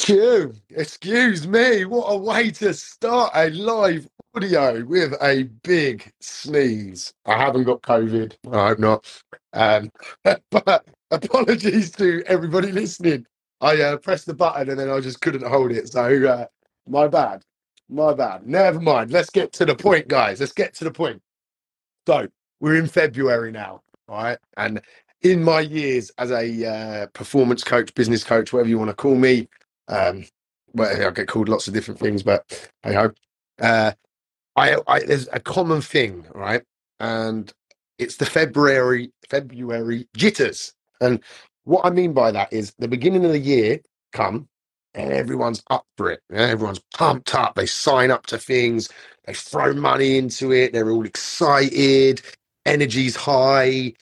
Chew, excuse me, what a way to start a live audio with a big sneeze. I haven't got COVID. I hope not. Um, but apologies to everybody listening. I uh, pressed the button and then I just couldn't hold it. So uh, my bad. My bad. Never mind. Let's get to the point, guys. Let's get to the point. So we're in February now, right? And in my years as a uh, performance coach, business coach, whatever you want to call me, um, well, I get called lots of different things, but I hope uh, I, I there's a common thing, right? And it's the February February jitters. And what I mean by that is the beginning of the year come and everyone's up for it. Everyone's pumped up. They sign up to things. They throw money into it. They're all excited. Energy's high.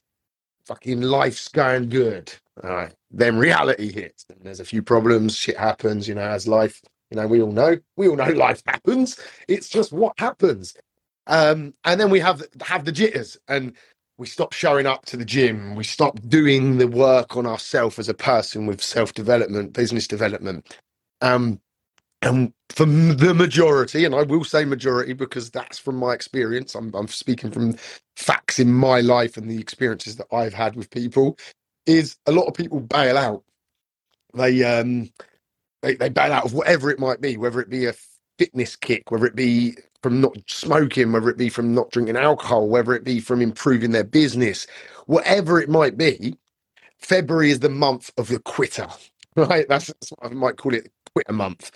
Fucking life's going good. All right. Then reality hits. And there's a few problems. Shit happens. You know, as life you know, we all know, we all know life happens. It's just what happens. Um, and then we have have the jitters, and we stop showing up to the gym. We stop doing the work on ourselves as a person with self development, business development. Um, and for the majority, and I will say majority because that's from my experience. I'm, I'm speaking from facts in my life and the experiences that I've had with people. Is a lot of people bail out. They um, they, they bail out of whatever it might be, whether it be a fitness kick, whether it be from not smoking, whether it be from not drinking alcohol, whether it be from improving their business, whatever it might be. February is the month of the quitter, right? That's, that's what I might call it, quitter month.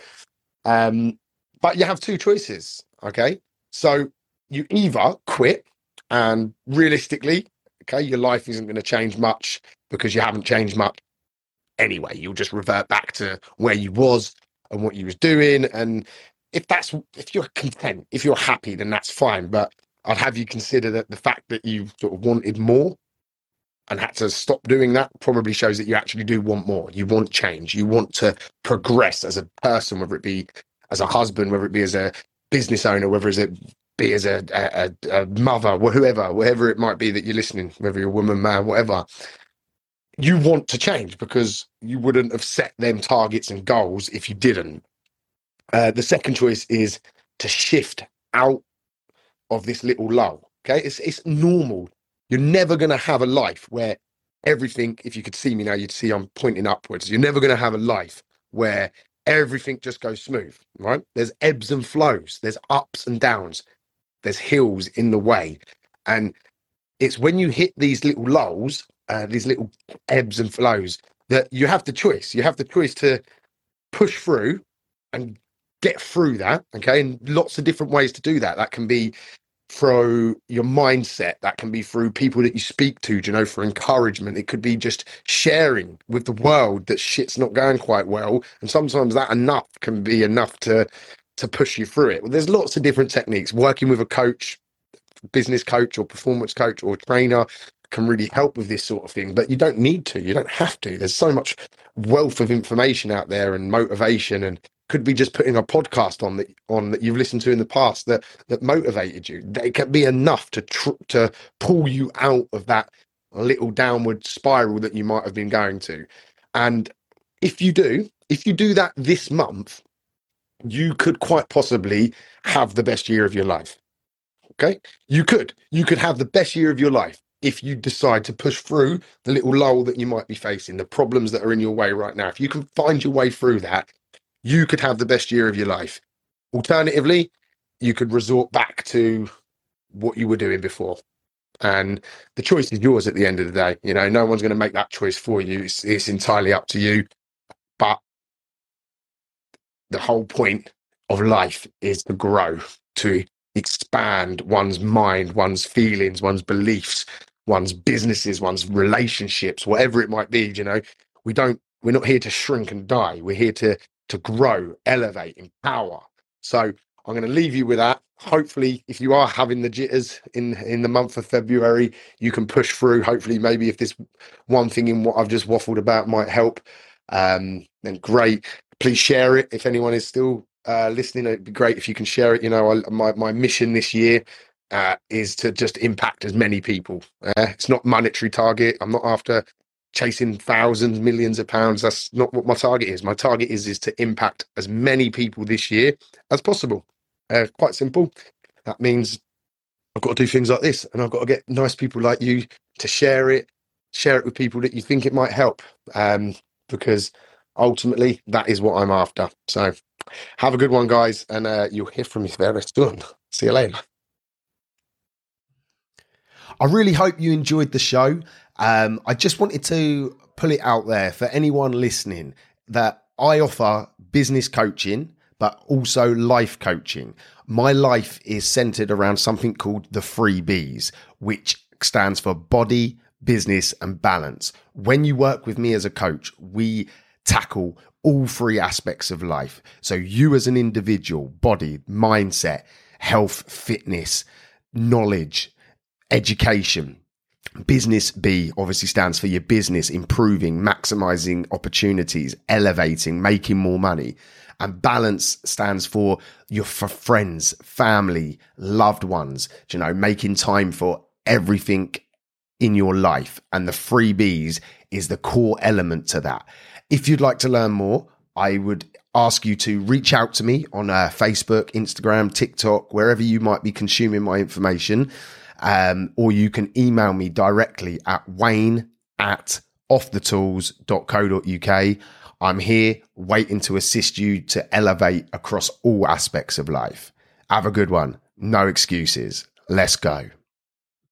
Um, but you have two choices, okay? So you either quit, and realistically, okay, your life isn't going to change much because you haven't changed much anyway. You'll just revert back to where you was and what you was doing. And if that's if you're content, if you're happy, then that's fine. But I'd have you consider that the fact that you sort of wanted more and had to stop doing that probably shows that you actually do want more. You want change. You want to progress as a person, whether it be as a husband, whether it be as a business owner, whether it be as a, a, a mother, whoever, whatever it might be that you're listening, whether you're a woman, man, whatever you want to change because you wouldn't have set them targets and goals if you didn't. Uh, the second choice is to shift out of this little lull. Okay, it's it's normal. You're never going to have a life where everything. If you could see me now, you'd see I'm pointing upwards. You're never going to have a life where everything just goes smooth. Right? There's ebbs and flows. There's ups and downs. There's hills in the way, and it's when you hit these little lulls uh, these little ebbs and flows that you have the choice. You have the choice to push through and get through that. Okay. And lots of different ways to do that. That can be through your mindset, that can be through people that you speak to, you know, for encouragement. It could be just sharing with the world that shit's not going quite well. And sometimes that enough can be enough to to push you through it. Well, there's lots of different techniques. Working with a coach, business coach or performance coach or trainer can really help with this sort of thing, but you don't need to. You don't have to. There's so much wealth of information out there and motivation and could be just putting a podcast on that on that you've listened to in the past that that motivated you. It can be enough to tr- to pull you out of that little downward spiral that you might have been going to. And if you do, if you do that this month, you could quite possibly have the best year of your life. Okay, you could. You could have the best year of your life if you decide to push through the little lull that you might be facing, the problems that are in your way right now. If you can find your way through that, you could have the best year of your life. Alternatively, you could resort back to what you were doing before. And the choice is yours at the end of the day. You know, no one's going to make that choice for you. It's, it's entirely up to you. But the whole point of life is to grow, to expand one's mind, one's feelings, one's beliefs, one's businesses, one's relationships, whatever it might be. You know, we don't we're not here to shrink and die. We're here to to grow, elevate, empower. So I'm going to leave you with that. Hopefully, if you are having the jitters in in the month of February, you can push through. Hopefully, maybe if this one thing in what I've just waffled about might help, um, then great. Please share it if anyone is still uh, listening. It'd be great if you can share it. You know, I, my my mission this year uh, is to just impact as many people. Uh, it's not monetary target. I'm not after chasing thousands, millions of pounds. That's not what my target is. My target is is to impact as many people this year as possible. Uh, quite simple. That means I've got to do things like this, and I've got to get nice people like you to share it, share it with people that you think it might help. Um, because ultimately, that is what I'm after. So, have a good one, guys, and uh, you'll hear from me very soon. See you later. I really hope you enjoyed the show. Um, I just wanted to pull it out there for anyone listening that I offer business coaching, but also life coaching. My life is centered around something called the three B's, which stands for body, business, and balance. When you work with me as a coach, we tackle all three aspects of life. So, you as an individual, body, mindset, health, fitness, knowledge, education. Business B obviously stands for your business improving, maximizing opportunities, elevating, making more money. And balance stands for your for friends, family, loved ones, you know, making time for everything in your life. And the three B's is the core element to that. If you'd like to learn more, I would ask you to reach out to me on uh, Facebook, Instagram, TikTok, wherever you might be consuming my information. Um, or you can email me directly at wayne at offthetools.co.uk. I'm here waiting to assist you to elevate across all aspects of life. Have a good one. No excuses. Let's go.